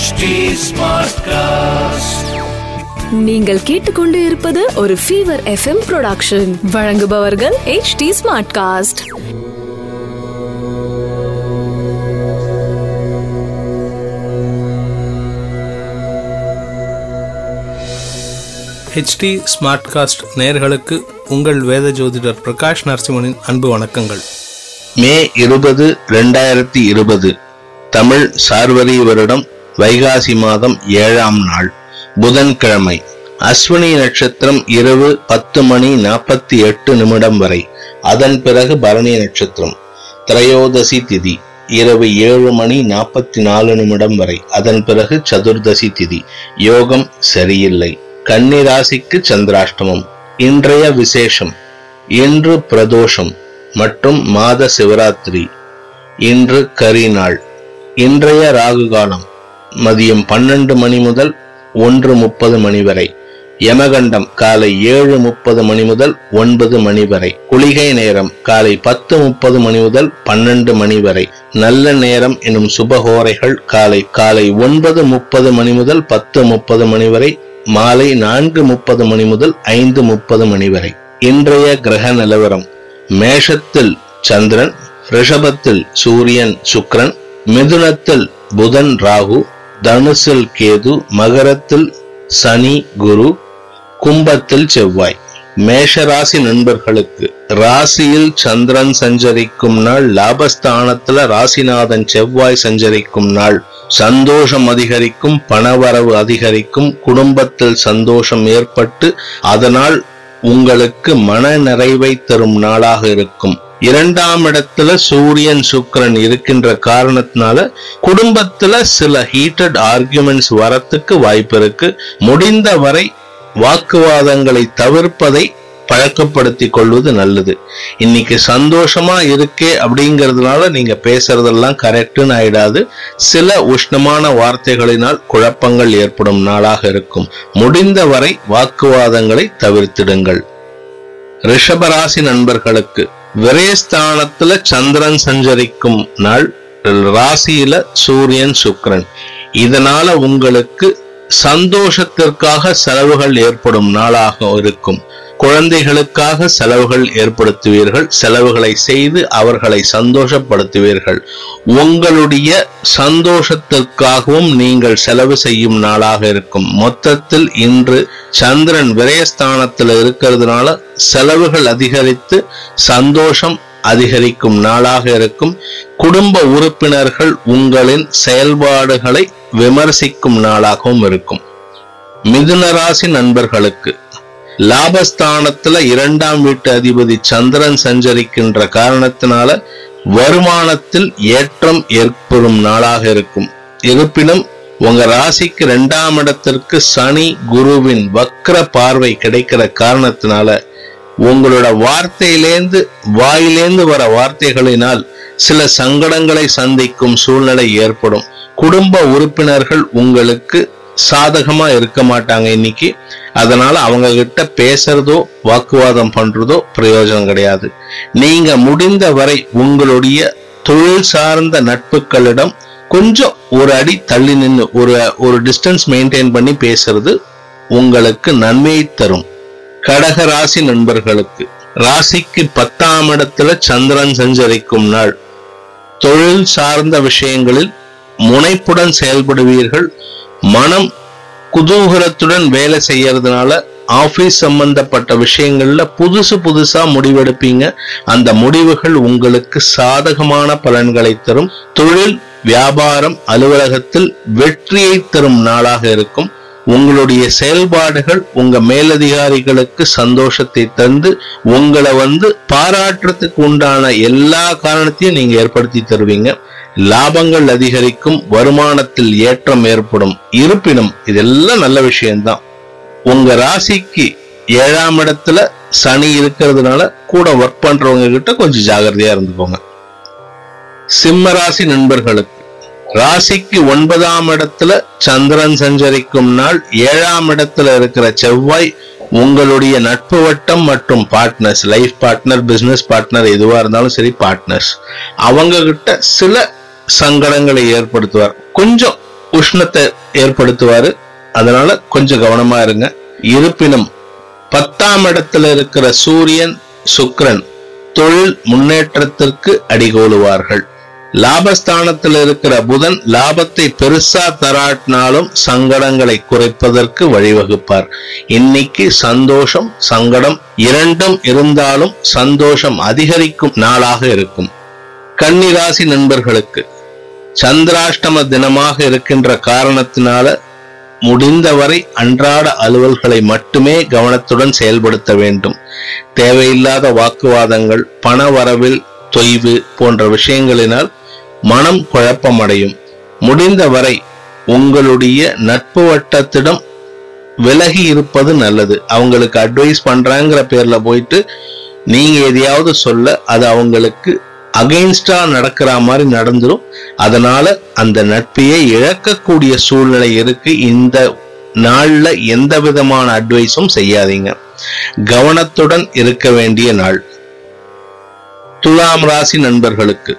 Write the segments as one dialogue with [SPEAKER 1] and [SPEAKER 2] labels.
[SPEAKER 1] HT Smartcast.
[SPEAKER 2] நீங்கள் கேட்டுக்கொண்டு இருப்பது ஒரு ஃபீவர் எஃப்எம் ப்ரொடக்ஷன் வழங்குபவர்கள் H D smart cast
[SPEAKER 3] H D smart cast நேயர்களுக்கு உங்கள் வேத ஜோதிடர் பிரகாஷ் நரசிம்மனின் அன்பு வணக்கங்கள்.
[SPEAKER 4] மே இருபது ரெண்டாயிரத்தி இருபது. தமிழ் சார்வரி வருடம் வைகாசி மாதம் ஏழாம் நாள் புதன்கிழமை அஸ்வினி நட்சத்திரம் இரவு பத்து மணி நாற்பத்தி எட்டு நிமிடம் வரை. அதன் பிறகு பரணி நட்சத்திரம். திரையோதசி திதி இரவு ஏழு மணி நாற்பத்தி நாலு நிமிடம் வரை. அதன் பிறகு சதுர்தசி திதி. யோகம் சரியில்லை. கன்னிராசிக்கு சந்திராஷ்டமம். இன்றைய விசேஷம். இன்று பிரதோஷம் மற்றும் மாத சிவராத்திரி. இன்று கரிநாள் இன்றைய ராகு காலம். மதியம் பன்னெண்டு மணி முதல் ஒன்று முப்பது மணி வரை. யமகண்டம் காலை ஏழு முப்பது மணி முதல் ஒன்பது மணி வரை. குளிகை நேரம் காலை பத்து முப்பது மணி முதல் பன்னெண்டு மணி வரை. நல்ல நேரம் எனும் சுபகோரைகள் காலை காலை ஒன்பது முப்பது மணி முதல் பத்து முப்பது மணி வரை மாலை நான்கு முப்பது மணி முதல் ஐந்து முப்பது மணி வரை. இன்றைய கிரக நிலவரம் மேஷத்தில் சந்திரன் ரிஷபத்தில் சூரியன் சுக்ரன் மிதுனத்தில் புதன் ராகு தனுசில் கேது மகரத்தில் சனி குரு கும்பத்தில் செவ்வாய். மேஷராசி நண்பர்களுக்கு ராசியில் சந்திரன் சஞ்சரிக்கும் நாள் லாபஸ்தானத்துல ராசிநாதன் செவ்வாய் சஞ்சரிக்கும் நாள். சந்தோஷம் அதிகரிக்கும் பணவரவு அதிகரிக்கும் குடும்பத்தில் சந்தோஷம் ஏற்பட்டு அதனால் உங்களுக்கு மன நிறைவை தரும் நாளாக இருக்கும். இரண்டாம் இடத்துல சூரியன் சுக்கரன் இருக்கின்ற காரணத்தினால குடும்பத்துல சில ஹீட்டட் ஆர்குமெண்ட்ஸ் வரத்துக்கு வாய்ப்பு இருக்கு. முடிந்த வரை வாக்குவாதங்களை தவிர்ப்பதை பழக்கப்படுத்தி கொள்வது நல்லது. இன்னைக்கு சந்தோஷமா இருக்கே அப்படிங்கிறதுனால நீங்க பேசுறதெல்லாம் கரெக்டுன்னு ஆயிடாது. சில உஷ்ணமான வார்த்தைகளினால் குழப்பங்கள் ஏற்படும் நாளாக இருக்கும். முடிந்தவரை வாக்குவாதங்களை தவிர்த்திடுங்கள். ரிஷபராசி நண்பர்களுக்கு விரயஸ்தானத்துல சந்திரன் சஞ்சரிக்கும் நாள் ராசியில சூரியன் சுக்ரன் இதனால உங்களுக்கு சந்தோஷத்திற்காக செலவுகள் ஏற்படும் நாளாக இருக்கும். குழந்தைகளுக்காக செலவுகள் ஏற்படுத்துவீர்கள் செலவுகளை செய்து அவர்களை சந்தோஷப்படுத்துவீர்கள். உங்களுடைய சந்தோஷத்திற்காகவும் நீங்கள் செலவு செய்யும் நாளாக இருக்கும். மொத்தத்தில் இன்று சந்திரன் விரயஸ்தானத்தில் இருக்கிறதுனால செலவுகள் அதிகரித்து சந்தோஷம் அதிகரிக்கும் நாளாக இருக்கும். குடும்ப உறுப்பினர்கள் உங்களின் செயல்பாடுகளை விமர்சிக்கும் நாளாகவும் இருக்கும். மிதுன ராசி நண்பர்களுக்கு லாபஸ்தானத்துல இரண்டாம் வீட்டு அதிபதி சந்திரன் சஞ்சரிக்கின்ற காரணத்தினால வருமானத்தில் ஏற்றம் ஏற்படும் நாளாக இருக்கும். இருப்பினும் உங்க ராசிக்கு இரண்டாம் இடத்திற்கு சனி குருவின் வக்ர பார்வை கிடைக்கிற காரணத்தினால உங்களோட வார்த்தையிலேந்து வாயிலேந்து வர வார்த்தைகளினால் சில சங்கடங்களை சந்திக்கும் சூழ்நிலை ஏற்படும். குடும்ப உறுப்பினர்கள் உங்களுக்கு சாதகமா இருக்க மாட்டாங்க இன்னைக்கு. அதனால அவங்க கிட்ட பேசுறதோ வாக்குவாதம் பண்றதோ பிரயோஜனம் கிடையாது. நீங்க முடிந்த வரை உங்களுடைய தொழில் சார்ந்த நட்புகளிடம் கொஞ்சம் ஒரு அடி தள்ளி நின்று ஒரு ஒரு டிஸ்டன்ஸ் மெயின்டைன் பண்ணி பேசுறது உங்களுக்கு நன்மையை தரும். கடக ராசி நண்பர்களுக்கு ராசிக்கு பத்தாம் இடத்துல சந்திரன் சஞ்சரிக்கும் நாள். தொழில் சார்ந்த விஷயங்களில் முனைப்புடன் செயல்படுவீர்கள். மனம் குதூகலத்துடன் வேலை செய்யறதுனால ஆபீஸ் சம்பந்தப்பட்ட விஷயங்கள்ல புதுசு புதுசா முடிவெடுப்பீங்க. அந்த முடிவுகள் உங்களுக்கு சாதகமான பலன்களை தரும். தொழில் வியாபாரம் அலுவலகத்தில் வெற்றியை தரும் நாளாக இருக்கும். உங்களுடைய செயல்பாடுகள் உங்க மேலதிகாரிகளுக்கு சந்தோஷத்தை தந்து உங்களை வந்து பாராட்டுறதுக்கு உண்டான எல்லா காரணத்தையும் நீங்க ஏற்படுத்தி தருவீங்க. லாபங்கள் அதிகரிக்கும் வருமானத்தில் ஏற்றம் ஏற்படும். இருப்பினும் இதெல்லாம் நல்ல விஷயம்தான். உங்க ராசிக்கு ஏழாம் இடத்துல சனி இருக்கிறதுனால கூட ஒர்க் பண்றவங்க கிட்ட கொஞ்சம் ஜாகிரதையா இருந்துக்கோங்க. சிம்ம ராசி நண்பர்களுக்கு ராசிக்கு ஒன்பதாம் இடத்துல சந்திரன் சஞ்சரிக்கும் நாள் ஏழாம் இடத்துல இருக்கிற செவ்வாய் உங்களுடைய நட்பு வட்டம் மற்றும் partners life partner business partner எதுவா இருந்தாலும் சரி பார்ட்னர்ஸ் அவங்க கிட்ட சில சங்கடங்களை ஏற்படுத்துவார். கொஞ்சம் உஷ்ணத்தை ஏற்படுத்துவாரு. அதனால கொஞ்சம் கவனமா இருங்க. இருப்பினும் பத்தாம் இடத்துல இருக்கிற சூரியன் சுக்கிரன் தொழில் முன்னேற்றத்திற்கு அடிகோலுவார்கள். லாபஸ்தானத்தில் இருக்கிற புதன் லாபத்தை பெருசா தராட்டினாலும் சங்கடங்களை குறைப்பதற்கு வழிவகுப்பார். இன்னைக்கு சந்தோஷம் சங்கடம் இரண்டும் இருந்தாலும் சந்தோஷம் அதிகரிக்கும் நாளாக இருக்கும். கன்னிராசி நண்பர்களுக்கு சந்திராஷ்டம தினமாக இருக்கின்ற காரணத்தினால முடிந்தவரை அன்றாட அலுவல்களை மட்டுமே கவனத்துடன் செயல்படுத்த வேண்டும். தேவையில்லாத வாக்குவாதங்கள் பண வரவில் தொய்வு போன்ற விஷயங்களினால் மனம் குழப்பமடையும். முடிந்தவரை உங்களுடைய நட்பு வட்டத்திடம் விலகி இருப்பது நல்லது. அவங்களுக்கு அட்வைஸ் பண்றாங்கிற பேர்ல போயிட்டு நீங்க எதையாவது சொல்ல அது அவங்களுக்கு அகைன்ஸ்டா நடக்கிற மாதிரி நடந்துரும். அதனால அந்த நட்பையே இழக்கக்கூடிய சூழ்நிலை இருக்கு. இந்த நாள்ல எந்த விதமான அட்வைஸும் செய்யாதீங்க. கவனத்துடன் இருக்க வேண்டிய நாள். துலாம் ராசி நண்பர்களுக்கு.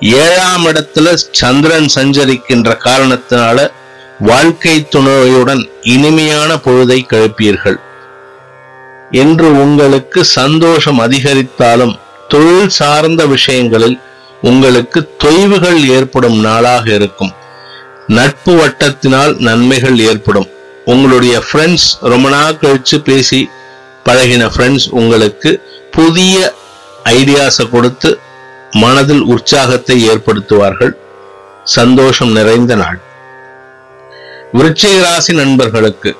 [SPEAKER 4] ஏழாம் இடத்துல சந்திரன் சஞ்சரிக்கின்ற காரணத்தினால வாழ்க்கை துணையுடன் இனிமையான பொழுதை கழிப்பீர்கள். என்று உங்களுக்கு சந்தோஷம் அதிகரித்தாலும் தொழில் சார்ந்த விஷயங்களில் உங்களுக்கு தொய்வுகள் ஏற்படும் நாளாக இருக்கும். நட்பு வட்டத்தினால் நன்மைகள் ஏற்படும். உங்களுடைய ஃப்ரெண்ட்ஸ் ரொம்ப நாள் கழிச்சு பேசி பழகின ஃப்ரெண்ட்ஸ் உங்களுக்கு புதிய ஐடியாஸை கொடுத்து மனதில் உற்சாகத்தை ஏற்படுத்துவார்கள். சந்தோஷம் நிறைந்த நாள். விருச்சிக ராசி நண்பர்களுக்கு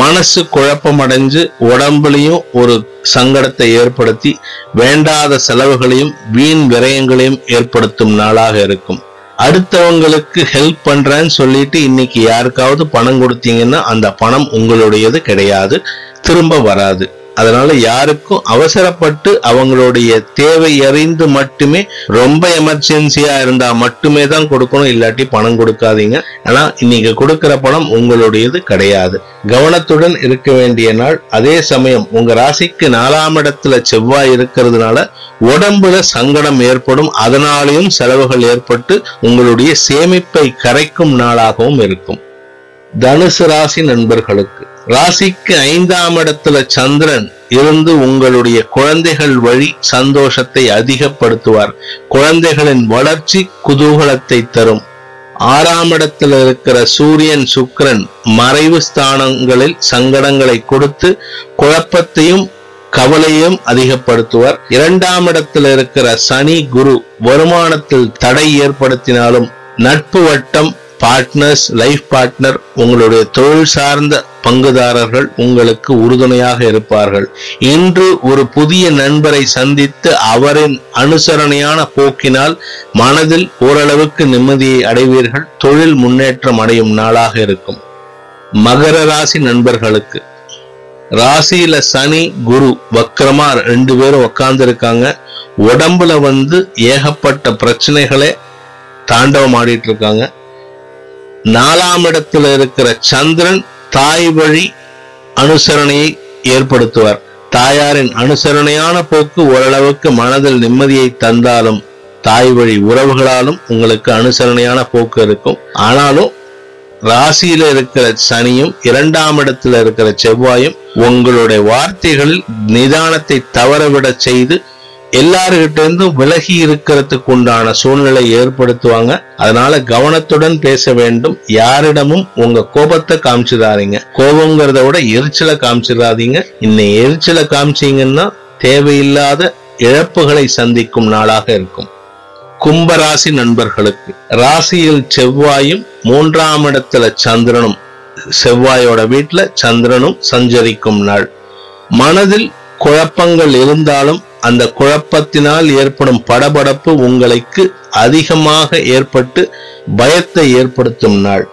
[SPEAKER 4] மனசு குழப்பமடைஞ்சு உடம்புலையும் ஒரு சங்கடத்தை ஏற்படுத்தி வேண்டாத செலவுகளையும் வீண் விரயங்களையும் ஏற்படுத்தும் நாளாக இருக்கும். அடுத்தவங்களுக்கு ஹெல்ப் பண்றேன்னு சொல்லிட்டு இன்னைக்கு யாருக்காவது பணம் கொடுத்தீங்கன்னா அந்த பணம் உங்களுடையது கிடையாது திரும்ப வராது. அதனால யாருக்கும் அவசரப்பட்டு அவங்களுடைய தேவை அறிந்து மட்டுமே ரொம்ப எமர்ஜென்சியா இருந்தா மட்டுமே தான் கொடுக்கணும் இல்லாட்டி பணம் கொடுக்காதீங்க. ஆனா இன்னைக்கு கொடுக்கிற பணம் உங்களுடையது கிடையாது. கவனத்துடன் இருக்க வேண்டிய நாள் அதே சமயம் உங்க ராசிக்கு நாலாம் இடத்துல செவ்வாய் இருக்கிறதுனால உடம்புல சங்கடம் ஏற்படும். அதனாலேயும் செலவுகள் ஏற்பட்டு உங்களுடைய சேமிப்பை கரைக்கும் நாளாகவும் இருக்கும். தனுசு ராசி நண்பர்களுக்கு. ராசிக்கு ஐந்தாம் இடத்துல சந்திரன் இருந்து உங்களுடைய குழந்தைகள் வழி சந்தோஷத்தை அதிகப்படுத்துவார். குழந்தைகளின் வளர்ச்சி குதூகலத்தை தரும். ஆறாம் இடத்துல இருக்கிற சூரியன் சுக்ரன் மறைவு ஸ்தானங்களில் சங்கடங்களை கொடுத்து குழப்பத்தையும் கவலையும் அதிகப்படுத்துவார். இரண்டாம் இடத்துல இருக்கிற சனி குரு வருமானத்தில் தடை ஏற்படுத்தினாலும் நட்பு வட்டம் பார்ட்னர்ஸ் லைஃப் பார்ட்னர் உங்களுடைய தொழில் சார்ந்த பங்குதாரர்கள் உங்களுக்கு உறுதுணையாக இருப்பார்கள். இன்று ஒரு புதிய நண்பரை சந்தித்து அவரின் அனுசரணையான போக்கினால் மனதில் ஓரளவுக்கு நிம்மதியை அடைவீர்கள். தொழில் முன்னேற்றம் அடையும் நாளாக இருக்கும். மகர ராசி நண்பர்களுக்கு. ராசியில சனி குரு வக்கரமா ரெண்டு பேரும் உக்காந்துருக்காங்க. உடம்புல வந்து ஏகப்பட்ட பிரச்சனைகளை தாண்டவம் ஆடிட்டு இருக்காங்க. நாலாம் இடத்துல இருக்கிற சந்திரன் தாய் வழி அனுசரணையை ஏற்படுத்துவார். தாயாரின் அனுசரணையான போக்கு ஓரளவுக்கு மனதில் நிம்மதியை தந்தாலும் தாய் வழி உறவுகளாலும் உங்களுக்கு அனுசரணையான போக்கு இருக்கும். ஆனாலும் ராசியில இருக்கிற சனியும் இரண்டாம் இடத்துல இருக்கிற செவ்வாயும் உங்களுடைய வார்த்தைகளில் நிதானத்தை தவறவிடச் செய்து எல்லாருகிட்ட இருந்தும் விலகி இருக்கிறதுக்கு உண்டான சூழ்நிலை ஏற்படுத்துவாங்க. அதனால கவனத்துடன் பேச வேண்டும். யாரிடமும் உங்க கோபத்தை காமிச்சிடாதீங்க. கோபங்கிறத விட எரிச்சலை காமிச்சிடாதீங்க. இன்னை எரிச்சலை காமிச்சீங்கன்னா தேவையில்லாத இழப்புகளை சந்திக்கும் நாளாக இருக்கும். கும்பராசி நண்பர்களுக்கு ராசியில் செவ்வாயும் மூன்றாம் இடத்துல சந்திரனும் செவ்வாயோட வீட்டுல சந்திரனும் சஞ்சரிக்கும் நாள். மனதில் குழப்பங்கள் இருந்தாலும் அந்த குழப்பத்தினால் ஏற்படும் படபடப்பு உங்களுக்கு அதிகமாக ஏற்பட்டு பயத்தை ஏற்படுத்தும் நாள்.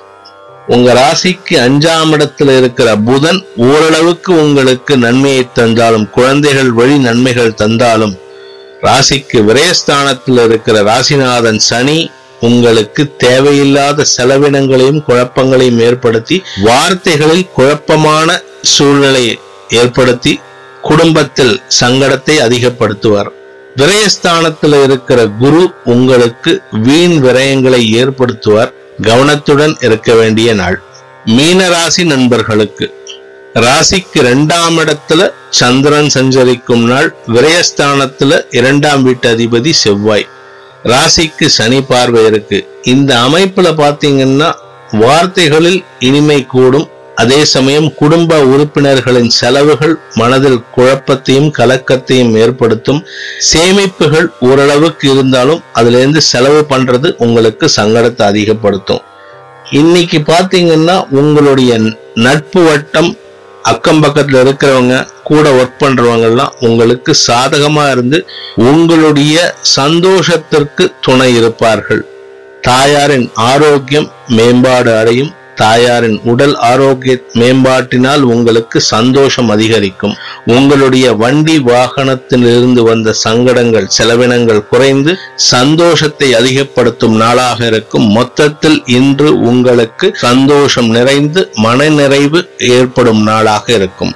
[SPEAKER 4] உங்க ராசிக்கு அஞ்சாம் இடத்துல இருக்கிற புதன் ஓரளவுக்கு உங்களுக்கு நன்மையை தந்தாலும் குழந்தைகள் வழி நன்மைகள் தந்தாலும் ராசிக்கு விரயஸ்தானத்தில் இருக்கிற ராசிநாதன் சனி உங்களுக்கு தேவையில்லாத செலவினங்களையும் குழப்பங்களையும் ஏற்படுத்தி வார்த்தைகளில் குழப்பமான சூழ்நிலையை ஏற்படுத்தி குடும்பத்தில் சங்கடத்தை அதிகப்படுத்துவார். விரயஸ்தானத்தில் இருக்கிற குரு உங்களுக்கு வீண் விரயங்களை ஏற்படுத்துவார். கவனத்துடன் இருக்க வேண்டிய நாள். மீனராசி நண்பர்களுக்கு ராசிக்கு இரண்டாம் இடத்துல சந்திரன் சஞ்சரிக்கும் நாள். விரயஸ்தானத்துல இரண்டாம் வீட்டு அதிபதி செவ்வாய். ராசிக்கு சனி பார்வை இருக்கு இந்த அமைப்புல பாத்தீங்கன்னா வார்த்தைகளில் இனிமை கூடும் அதே சமயம் குடும்ப உறுப்பினர்களின் செலவுகள் மனதில் குழப்பத்தையும் கலக்கத்தையும் ஏற்படுத்தும். சேமிப்புகள் ஓரளவுக்கு இருந்தாலும் அதுலேருந்து செலவு பண்றது உங்களுக்கு சங்கடத்தை அதிகப்படுத்தும். இன்னைக்கு பார்த்தீங்கன்னா உங்களுடைய நட்பு வட்டம் அக்கம் பக்கத்தில் இருக்கிறவங்க கூட ஒர்க் பண்ணுறவங்கெல்லாம் உங்களுக்கு சாதகமாக இருந்து உங்களுடைய சந்தோஷத்திற்கு துணை இருப்பார்கள். தாயாரின் ஆரோக்கியம் மேம்பாடு அடையும். தாயாரின் உடல் ஆரோக்கிய மேம்பாட்டினால் உங்களுக்கு சந்தோஷம் அதிகரிக்கும். உங்களுடைய வண்டி வாகனத்திலிருந்து வந்த சங்கடங்கள் செலவினங்கள் குறைந்து சந்தோஷத்தை அதிகப்படுத்தும் நாளாக இருக்கும். மொத்தத்தில் இன்று உங்களுக்கு சந்தோஷம் நிறைந்து மனநிறைவு ஏற்படும் நாளாக இருக்கும்.